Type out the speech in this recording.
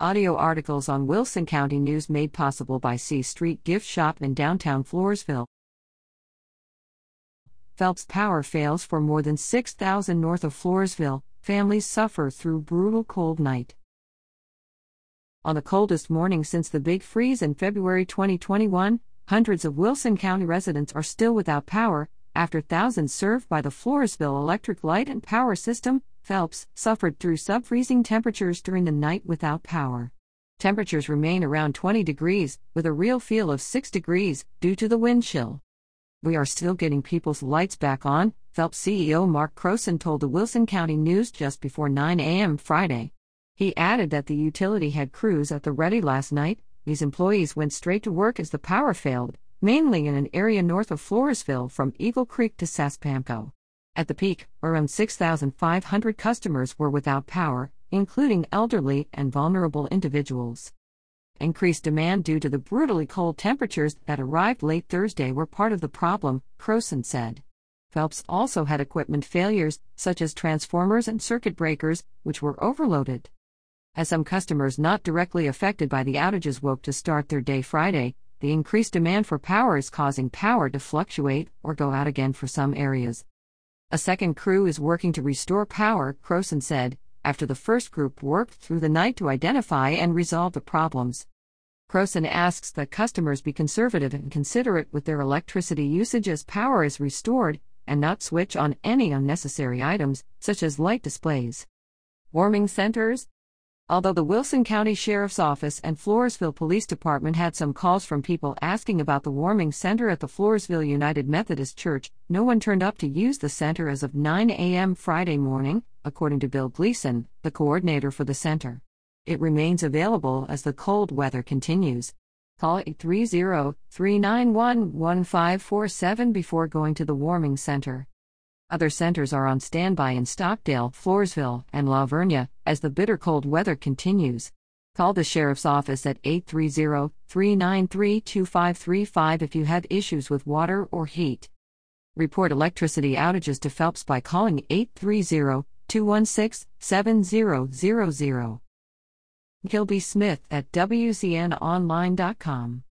Audio articles on Wilson County News made possible by C Street Gift Shop in downtown Floresville. FELPS power fails for more than 6,000 north of Floresville. Families suffer through brutal cold night. On the coldest morning since the big freeze in February 2021, hundreds of Wilson County residents are still without power after thousands served by the Floresville Electric Light and Power System FELPS suffered through sub-freezing temperatures during the night without power. Temperatures remain around 20 degrees, with a real feel of 6 degrees, due to the wind chill. We are still getting people's lights back on, FELPS CEO Mark Croson told the Wilson County News just before 9 a.m. Friday. He added that the utility had crews at the ready last night. These employees went straight to work as the power failed, mainly in an area north of Floresville from Eagle Creek to Sespamco. At the peak, around 6,500 customers were without power, including elderly and vulnerable individuals. Increased demand due to the brutally cold temperatures that arrived late Thursday were part of the problem, Croson said. FELPS also had equipment failures, such as transformers and circuit breakers, which were overloaded. As some customers not directly affected by the outages woke to start their day Friday, the increased demand for power is causing power to fluctuate or go out again for some areas. A second crew is working to restore power, Croson said, after the first group worked through the night to identify and resolve the problems. Croson asks that customers be conservative and considerate with their electricity usage as power is restored, and not switch on any unnecessary items, such as light displays. Warming centers, Although the Wilson County Sheriff's Office and Floresville Police Department had some calls from people asking about the warming center at the Floresville United Methodist Church, no one turned up to use the center as of 9 a.m. Friday morning, according to Bill Gleason, the coordinator for the center. It remains available as the cold weather continues. Call 830 391 1547 before going to the warming center. Other centers are on standby in Stockdale, Floresville, and La Vernia as the bitter cold weather continues. Call the Sheriff's Office at 830 393 2535 if you have issues with water or heat. Report electricity outages to FELPS by calling 830 216 7000. Gilby Smith at WCNOnline.com.